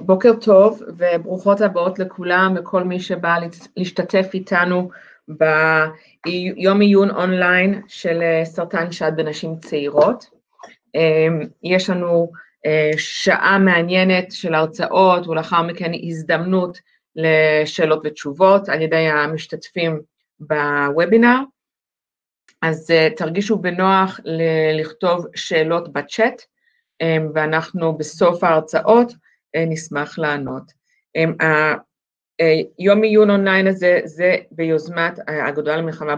בוקר טוב וברוכות הבאות לכולם וכל מי שבא להשתתף איתנו ביום עיון אונליין של סרטן שד בנשים צעירות. יש לנו שעה מעניינת של הרצאות ולאחר מכן הזדמנות לשאלות ותשובות על ידי המשתתפים בוובינר, אז תרגישו בנוח לכתוב שאלות בצ'אט ואנחנו בסוף ההרצאות נשמח לענות. יום עיון אונליין הזה זה ביוזמת האגודה למלחמה